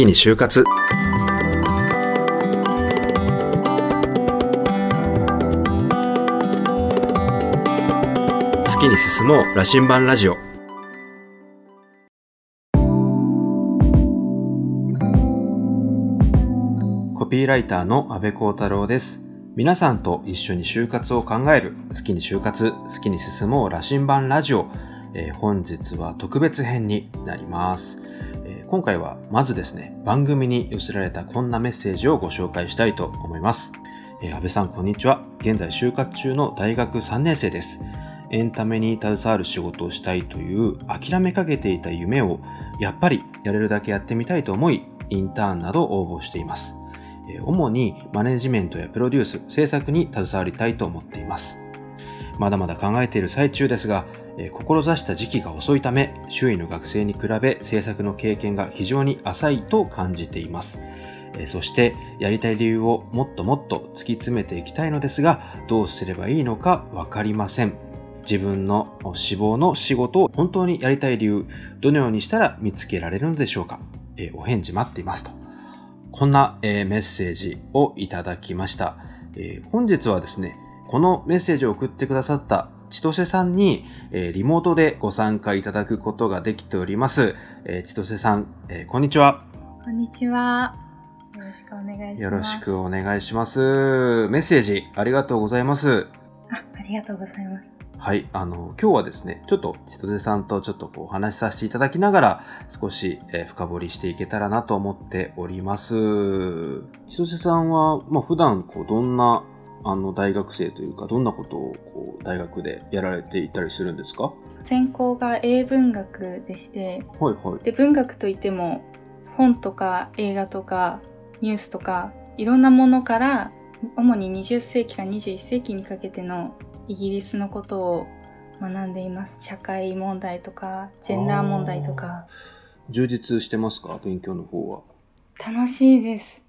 きに就活。好きに進もう羅針盤ラジオ。コピーライターの安部幸太郎です。皆さんと一緒に就活を考える。好きに就活好きに進もう羅針盤ラジオ、えー本日は特別編になります、今回はまずですね番組に寄せられたこんなメッセージをご紹介したいと思います、えー安部さんこんにちは。現在就活中の大学3年生です。エンタメに携わる仕事をしたいという諦めかけていた夢をやっぱりやれるだけやってみたいと思いインターンなど応募しています。えー主にマネジメントやプロデュース、制作に携わりたいと思っています。まだまだ考えている最中ですが、志した時期が遅いため、周囲の学生に比べ制作の経験が非常に浅いと感じています。そして、やりたい理由をもっともっと突き詰めていきたいのですが、どうすればいいのかわかりません。自分の志望の仕事を本当にやりたい理由、どのようにしたら見つけられるのでしょうか。えお返事待っていますと。こんな、えメッセージをいただきました、え本日はですね、このメッセージを送ってくださった千歳さんに、えーリモートでご参加いただくことができております。えー千歳さん、えーこんにちは。こんにちは。よろしくお願いします。よろしくお願いします。メッセージありがとうございます。あ、ありがとうございます。はい、あの、今日はですね、ちょっと千歳さんとちょっとこうお話しさせていただきながら、少し、えー深掘りしていけたらなと思っております。千歳さんは、まあ、普段こうどんなあの大学生というか、どんなことをこう大学でやられていたりするんですか？は専攻が英文学でして、いはい。で、文学といっても、本とか映画とかニュースとか、いろんなものから、主に20世紀から21世紀にかけてのイギリスのことを学んでいます。社会問題とか、ジェンダー問題とか。充実してますか？勉強の方は。楽しいです。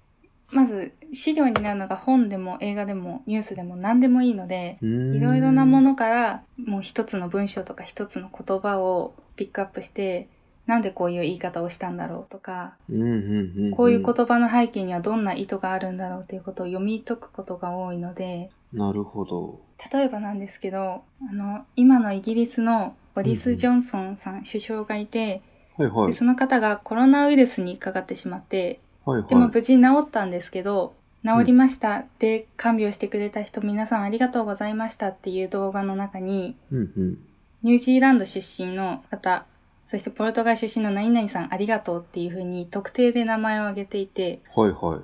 まず、資料になるのが本でも映画でもニュースでも何でもいいので、いいろいろなものからもう一つの文章とか一つの言葉をピックアップして、なんでこういう言い方をしたんだろうとか、うんうんうんうん、こういう言葉の背景にはどんな意図があるんだろうということを読み解くことが多いので、なるほど。例えばなんですけど、あの、今のイギリスのボリス・ジョンソンさん、首相がいて、はいはいで。その方がコロナウイルスにかかってしまって、はいはい。でも無事治ったんですけど、治りました。で、看病してくれた人皆さんありがとうございましたっていう動画の中に、うんうん。ニュージーランド出身の方、そしてポルトガル出身の何々さんありがとうっていう風に特定で名前を挙げていて、はいはい。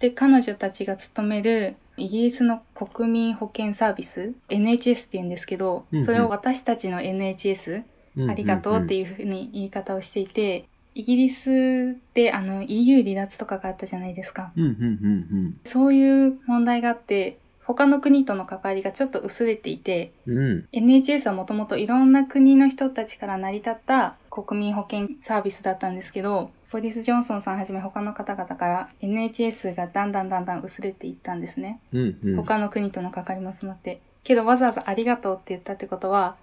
で、彼女たちが勤めるイギリスの国民保健サービス、NHS って言うんですけど、うんうんそれを私たちの NHS、ありがとうっていいう風に言い方をしていて、イギリスであの EU 離脱とかがあったじゃないですか。うん。うんうんうんそういう問題があって、他の国との関わりがちょっと薄れていて、うん。うん。NHS はもともといろんな国の人たちから成り立った国民保険サービスだったんですけど、ボリス・ジョンソンさんはじめ他の方々から NHS がだんだんだんだん薄れていったんですね。うんうん。他の国との関わりも詰まって。けどわざわざありがとうって言ったってことは、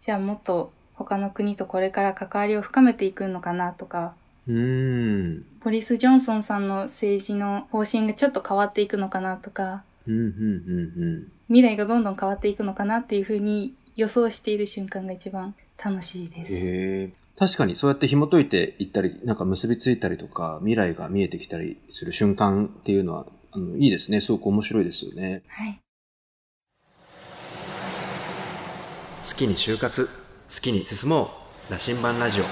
じゃあもっと他の国とこれから関わりを深めていくのかなとか、うーん。ボリス・ジョンソンさんの政治の方針がちょっと変わっていくのかなとか、うんうんうん未来がどんどん変わっていくのかなっていうふうに予想している瞬間が一番楽しいでうん。す。へえ。確かにそうやって紐解いていったり、なんか結びついたりとか、未来が見えてきたりする瞬間っていうのは、あの、いいですね。すごく面白いですよね。はい。好きに就活、好きに進もう、羅針盤ラジオ。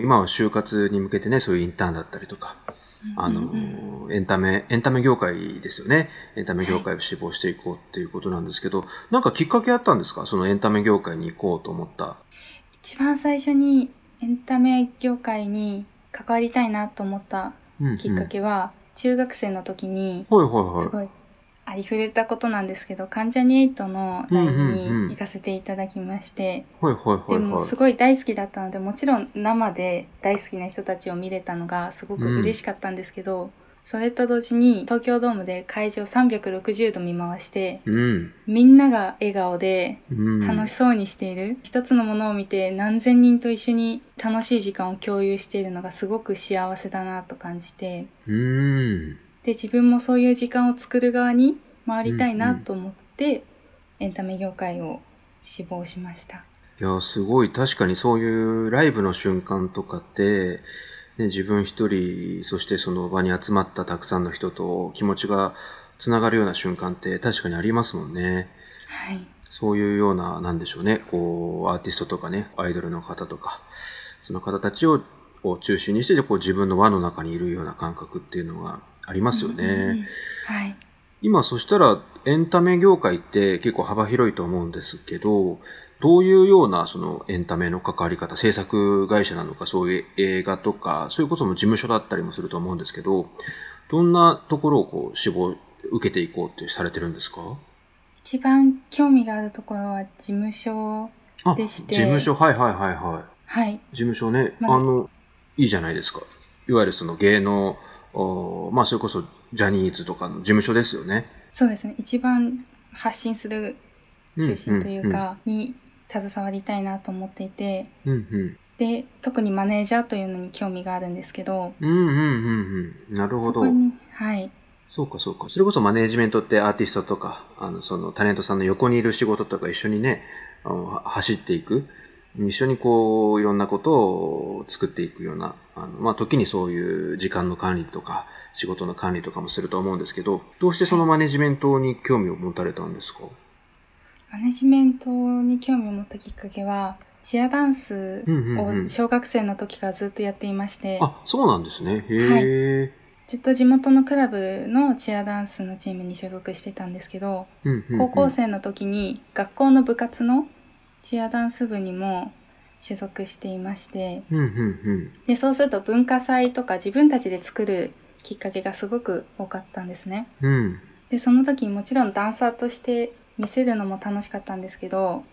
今は就活に向けてね、そういうインターンだったりとか、あのうんうん、エンタメ、エンタメ業界ですよね。エンタメ業界を志望していこうっていうことなんですけど、なんかきっかけあったんですか？そのエンタメ業界に行こうと思った。一番最初にエンタメ業界に関わりたいなと思ったうんうんきっかけは、中学生の時に、はいはいはい。すごいありふれたことなんですけど、関ジャニエイトのライブに行かせていただきまして、はいはいはいでもはい。すごい大好きだったので、もちろん生で大好きな人たちを見れたのがすごく嬉しかったんですけど、それと同時に東京ドームで会場360度見回して、うん。みんなが笑顔でうん。楽しそうにしている、一つのものを見て何千人と一緒に楽しい時間を共有しているのがすごく幸せだなと感じて、うん。で、自分もそういう時間を作る側に回りたいなと思って、エンタメ業界を志望しました。いや、すごい。確かにそういうライブの瞬間とかって、ね、自分一人、そしてその場に集まったたくさんの人と気持ちがつながるような瞬間って確かにありますもんね。はい。そういうような、なんでしょうね、こう、アーティストとかね、アイドルの方とか、その方たちをを中心にして、こう自分の輪の中にいるような感覚っていうのがありますよね。うんうんうんはい。今、そしたら、エンタメ業界って結構幅広いと思うんですけど、どういうようなそのエンタメの関わり方、制作会社なのか、そういう映画とか、そういうことも事務所だったりもすると思うんですけど、どんなところをこう志望、受けていこうってされてるんですか？一番興味があるところは事務所。あ、でして事務所、はいはいはいはい。はい。事務所ね、まああの、いいじゃないですか。いわゆるその芸能、おまあそれこそジャニーズとかの事務所ですよね。そうですね。一番発信する中心というか、に携わりたいなと思っていて、うんうん。で、特にマネージャーというのに興味があるんですけど、うんうんうんうん。なるほどそこ。に、はい。そうかそうか。それこそマネージメントってアーティストとか、あの、そのタレントさんの横にいる仕事とか一緒にね、走っていく。一緒にこう、いろんなことを作っていくような、あの、まあ、時にそういう時間の管理とか、仕事の管理とかもすると思うんですけど、どうしてそのマネジメントに興味を持たれたんですか？マネジメントに興味を持ったきっかけは、チアダンスうんうんうん。を小学生の時からずっとやっていまして、あ、そうなんですね。へえ。ずっと地元のクラブのチアダンスのチームに所属してたんですけど、うんうんうん。高校生の時に学校の部活のチアダンス部にも所属していまして、うんうんうん。で、そうすると文化祭とか自分たちで作るきっかけがすごく多かったんですね。うん。で、その時にもちろんダンサーとして見せるのも楽しかったんですけど、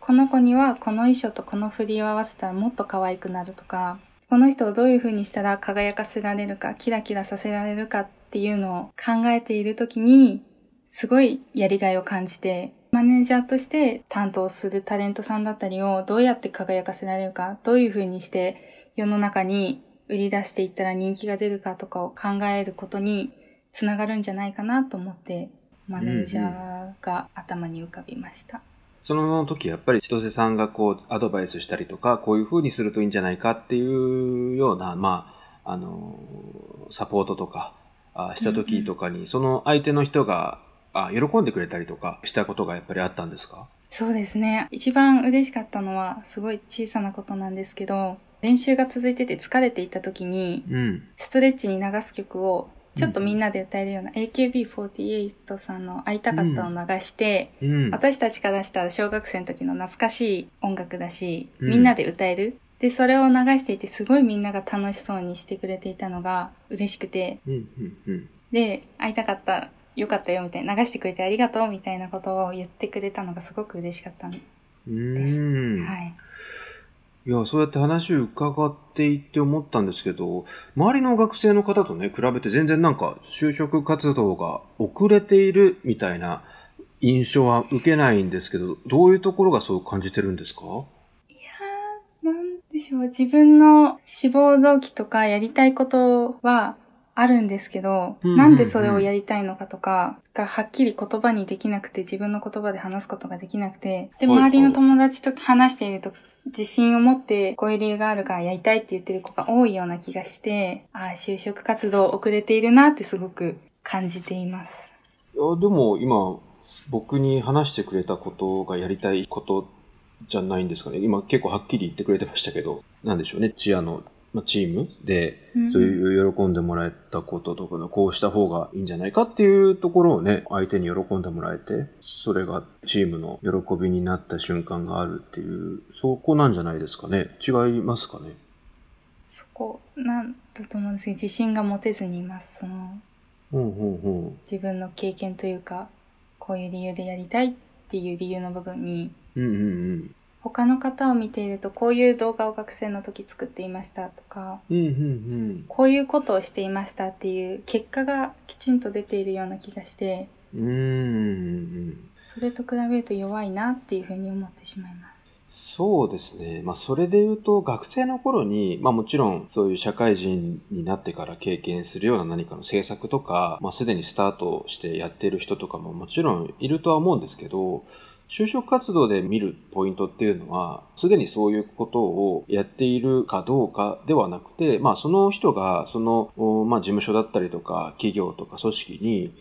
この子にはこの衣装とこの振りを合わせたらもっと可愛くなるとか、この人をどういう風にしたら輝かせられるか、キラキラさせられるかっていうのを考えている時に、すごいやりがいを感じて、マネージャーとして担当するタレントさんだったりをどうやって輝かせられるか、どういう風にして世の中に売り出していったら人気が出るかとかを考えることにつながるんじゃないかなと思って、マネージャーが頭に浮かびました。その時やっぱり千歳さんがこうアドバイスしたりとか、こういう風にするといいんじゃないかっていうような、まあ、あの、サポートとか、あした時とかに、その相手の人があ喜んでくれたりとかしたことがやっぱりあったんですか？そうですね。一番嬉しかったのは、すごい小さなことなんですけど、練習が続いてて疲れていた時に、うん。ストレッチに流す曲を、ちょっとみんなで歌えるような AKB48 さんの会いたかったを流して、うん。私たちからしたら小学生の時の懐かしい音楽だし、うんみんなで歌える。で、それを流していて、すごいみんなが楽しそうにしてくれていたのが嬉しくて、うん、うん、うん。で、会いたかった、よかったよ、みたいな、流してくれてありがとう、みたいなことを言ってくれたのがすごく嬉しかったんでうーん。はい。いや、そうやって話を伺っていって思ったんですけど、周りの学生の方とね、比べて全然なんか就職活動が遅れているみたいな印象は受けないんですけど、どういうところがそう感じてるんですか？いやー、なんでしょう。自分の志望動機とかやりたいことはあるんですけど、うんうんうんなんでそれをやりたいのかとかがはっきり言葉にできなくて、自分の言葉で話すことができなくて、で、周りの友達と話していると、自信を持ってこういう理由があるからやりたいって言ってる子が多いような気がして、ああ、就職活動遅れているなってすごく感じています。いや、でも今、僕に話してくれたことがやりたいことじゃないんですかね。今結構はっきり言ってくれてましたけど、なんでしょうね。チアのまあチームでうん、そういう喜んでもらえたこととかの、こうした方がいいんじゃないかっていうところをね、相手に喜んでもらえて、それがチームの喜びになった瞬間があるっていう、そこなんじゃないですかね。違いますかね？そこ、なんだと思うんですけど、自信が持てずにいます。その、うんうんうん。自分の経験というか、こういう理由でやりたいっていう理由の部分に、うんうんうん。他の方を見ているとこういう動画を学生の時作っていましたとか、うんうんうん。こういうことをしていましたっていう結果がきちんと出ているような気がして、うーん。それと比べると弱いなっていうふうに思ってしまいます。そうですね。まあ、それで言うと、学生の頃に、まあもちろん、そういう社会人になってから経験するような何かの制作とか、まあすでにスタートしてやってる人とかももちろんいるとは思うんですけど、就職活動で見るポイントっていうのは、すでにそういうことをやっているかどうかではなくて、まあその人が、その、まあ事務所だったりとか、企業とか組織に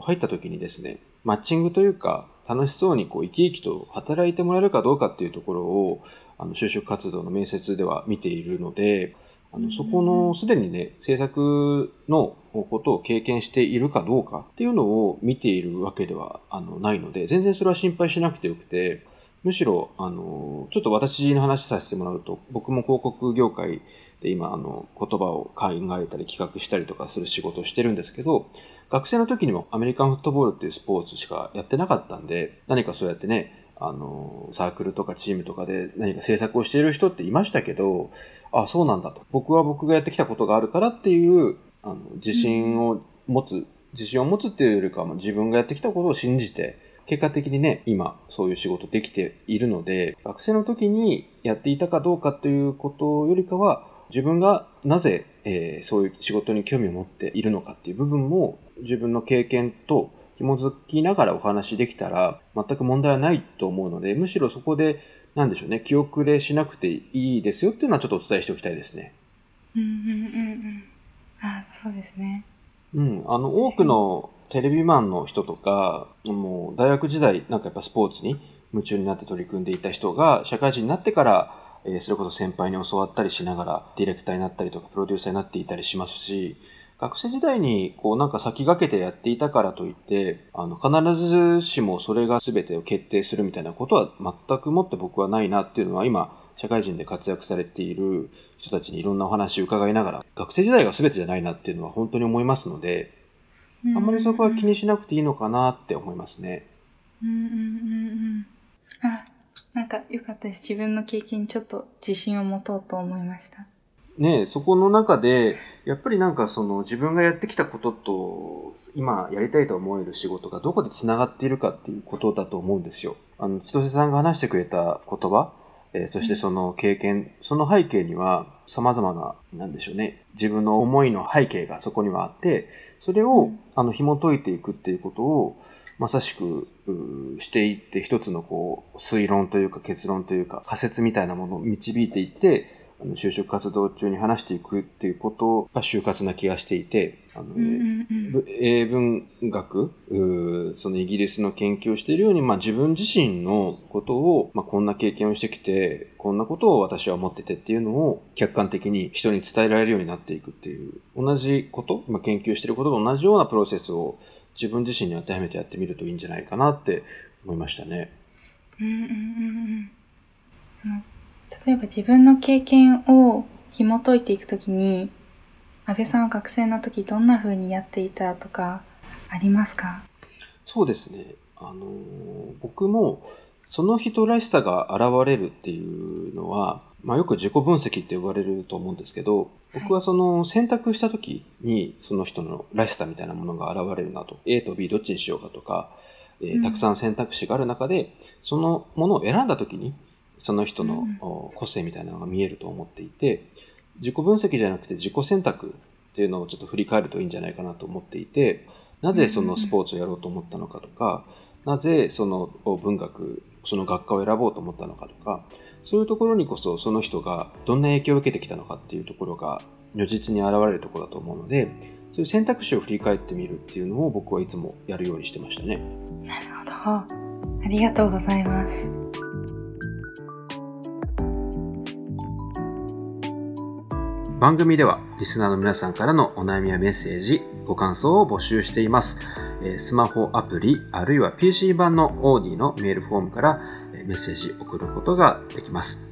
入った時にですね、マッチングというか、楽しそうにこう生き生きと働いてもらえるかどうかっていうところを、あの就職活動の面接では見ているので、あのそこのすでにね、制作のことを経験しているかどうかっていうのを見ているわけではあのないので、全然それは心配しなくてよくて、むしろ、あの、ちょっと私の話させてもらうと、僕も広告業界で今、あの、言葉を考えたり企画したりとかする仕事をしてるんですけど、学生の時にもアメリカンフットボールっていうスポーツしかやってなかったんで、何かそうやってね、あの、サークルとかチームとかで何か制作をしている人っていましたけど、あ、そうなんだと。僕は僕がやってきたことがあるからっていう、あの、自信を持つ、自信を持つっていうよりかは、自分がやってきたことを信じて、結果的にね、今、そういう仕事できているので、学生の時にやっていたかどうかということよりかは、自分がなぜ、えーそういう仕事に興味を持っているのかっていう部分も、自分の経験と紐づきながらお話できたら、全く問題はないと思うので、むしろそこで、なんでしょうね、気遅れしなくていいですよっていうのはちょっとお伝えしておきたいですね。うんうんうんうん。あ、そうですね。うん、あの、多くのテレビマンの人とか、もう大学時代、なんかやっぱスポーツに夢中になって取り組んでいた人が、社会人になってから、えーそれこそ先輩に教わったりしながら、ディレクターになったりとか、プロデューサーになっていたりしますし、学生時代にこうなんか先駆けてやっていたからといって、あの、必ずしもそれが全てを決定するみたいなことは全くもって僕はないなっていうのは今、社会人で活躍されている人たちにいろんなお話を伺いながら、学生時代が全てじゃないなっていうのは本当に思いますので、あんまりそこは気にしなくていいのかなって思いますね。うんうんうんうん。あ、なんか良かったです。自分の経験にちょっと自信を持とうと思いました。ねえそこの中で、やっぱりなんかその自分がやってきたことと、今やりたいと思える仕事がどこで繋がっているかっていうことだと思うんですよ。あの、千歳さんが話してくれた言葉、えーそしてその経験、その背景には様々な、なんでしょうね、自分の思いの背景がそこにはあって、それを、あの、紐解いていくっていうことを、まさしく、していって、一つのこう、推論というか結論というか仮説みたいなものを導いていって、あの就職活動中に話していくっていうことが就活な気がしていて、あの、うんうんうん。ぶ英文学、そのイギリスの研究をしているように、まあ自分自身のことを、まあこんな経験をしてきて、こんなことを私は思っててっていうのを客観的に人に伝えられるようになっていくっていう、同じこと、まあ研究していることと同じようなプロセスを自分自身に当てはめてやってみるといいんじゃないかなって思いましたね。うんうんうんうん。その、例えば自分の経験を紐解いていくときに、安倍さんは学生の時どんな風にやっていたとか、ありますか？そうですね。あのー僕も、その人らしさが現れるっていうのは、まあよく自己分析って呼ばれると思うんですけど、僕はその選択した時にその人のらしさみたいなものが現れるなと。A と B どっちにしようかとか、えーうんたくさん選択肢がある中で、そのものを選んだ時に、その人の個性みたいなのが見えると思っていて、自己分析じゃなくて自己選択っていうのをちょっと振り返るといいんじゃないかなと思っていて、なぜそのスポーツをやろうと思ったのかとか、なぜその文学、その学科を選ぼうと思ったのかとか、そういうところにこそその人がどんな影響を受けてきたのかっていうところが如実に現れるところだと思うので、そういう選択肢を振り返ってみるっていうのを僕はいつもやるようにしてましたね。なるほど。ありがとうございます。番組ではリスナーの皆さんからのお悩みやメッセージ、ご感想を募集しています。スマホアプリ、あるいは PC 版の Audi のメールフォームからメッセージ送ることができます。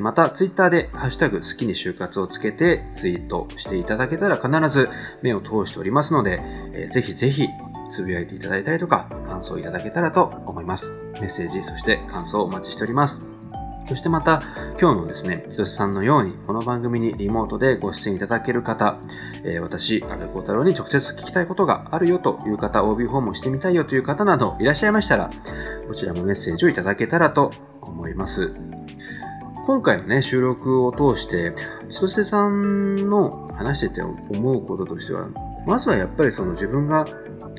また、ツイッターでハッシュタグ好きに就活をつけてツイートしていただけたら必ず目を通しておりますので、ぜひぜひつぶやいていただいたりとか感想いただけたらと思います。メッセージ、そして感想をお待ちしております。そしてまた、今日のですね、千歳さんのように、この番組にリモートでご出演いただける方、えー、私、安倍幸太郎に直接聞きたいことがあるよという方、OB 訪問してみたいよという方などいらっしゃいましたら、こちらもメッセージをいただけたらと思います。今回のね、収録を通して、千歳さんの話してて思うこととしては、まずはやっぱりその自分が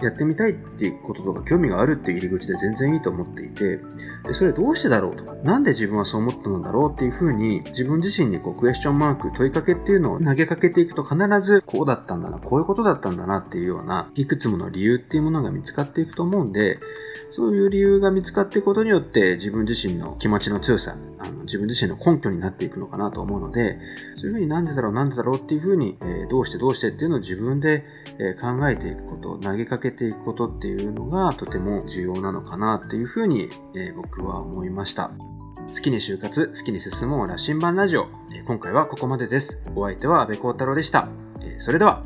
やってみたいっていうこととか興味があるっていう入り口で全然いいと思っていて、でそれどうしてだろうと。なんで自分はそう思ったのだろうっていうふうに自分自身にこうクエスチョンマーク、問いかけっていうのを投げかけていくと必ずこうだったんだな、こういうことだったんだなっていうようないくつもの理由っていうものが見つかっていくと思うんで、そういう理由が見つかっていくことによって自分自身の気持ちの強さ、あの自分自身の根拠になっていくのかなと思うので、そういうふうになんでだろう、なんでだろうっていうふうに、えー、どうしてどうしてっていうのを自分で、えー、考えていくこと、投げかけていくことっていうのがとても重要なのかなっていうふうに、えー、僕は思いました。好きに就活、好きに進もう羅針盤ラジオ。今回はここまでです。お相手は安部幸太郎でした。それでは。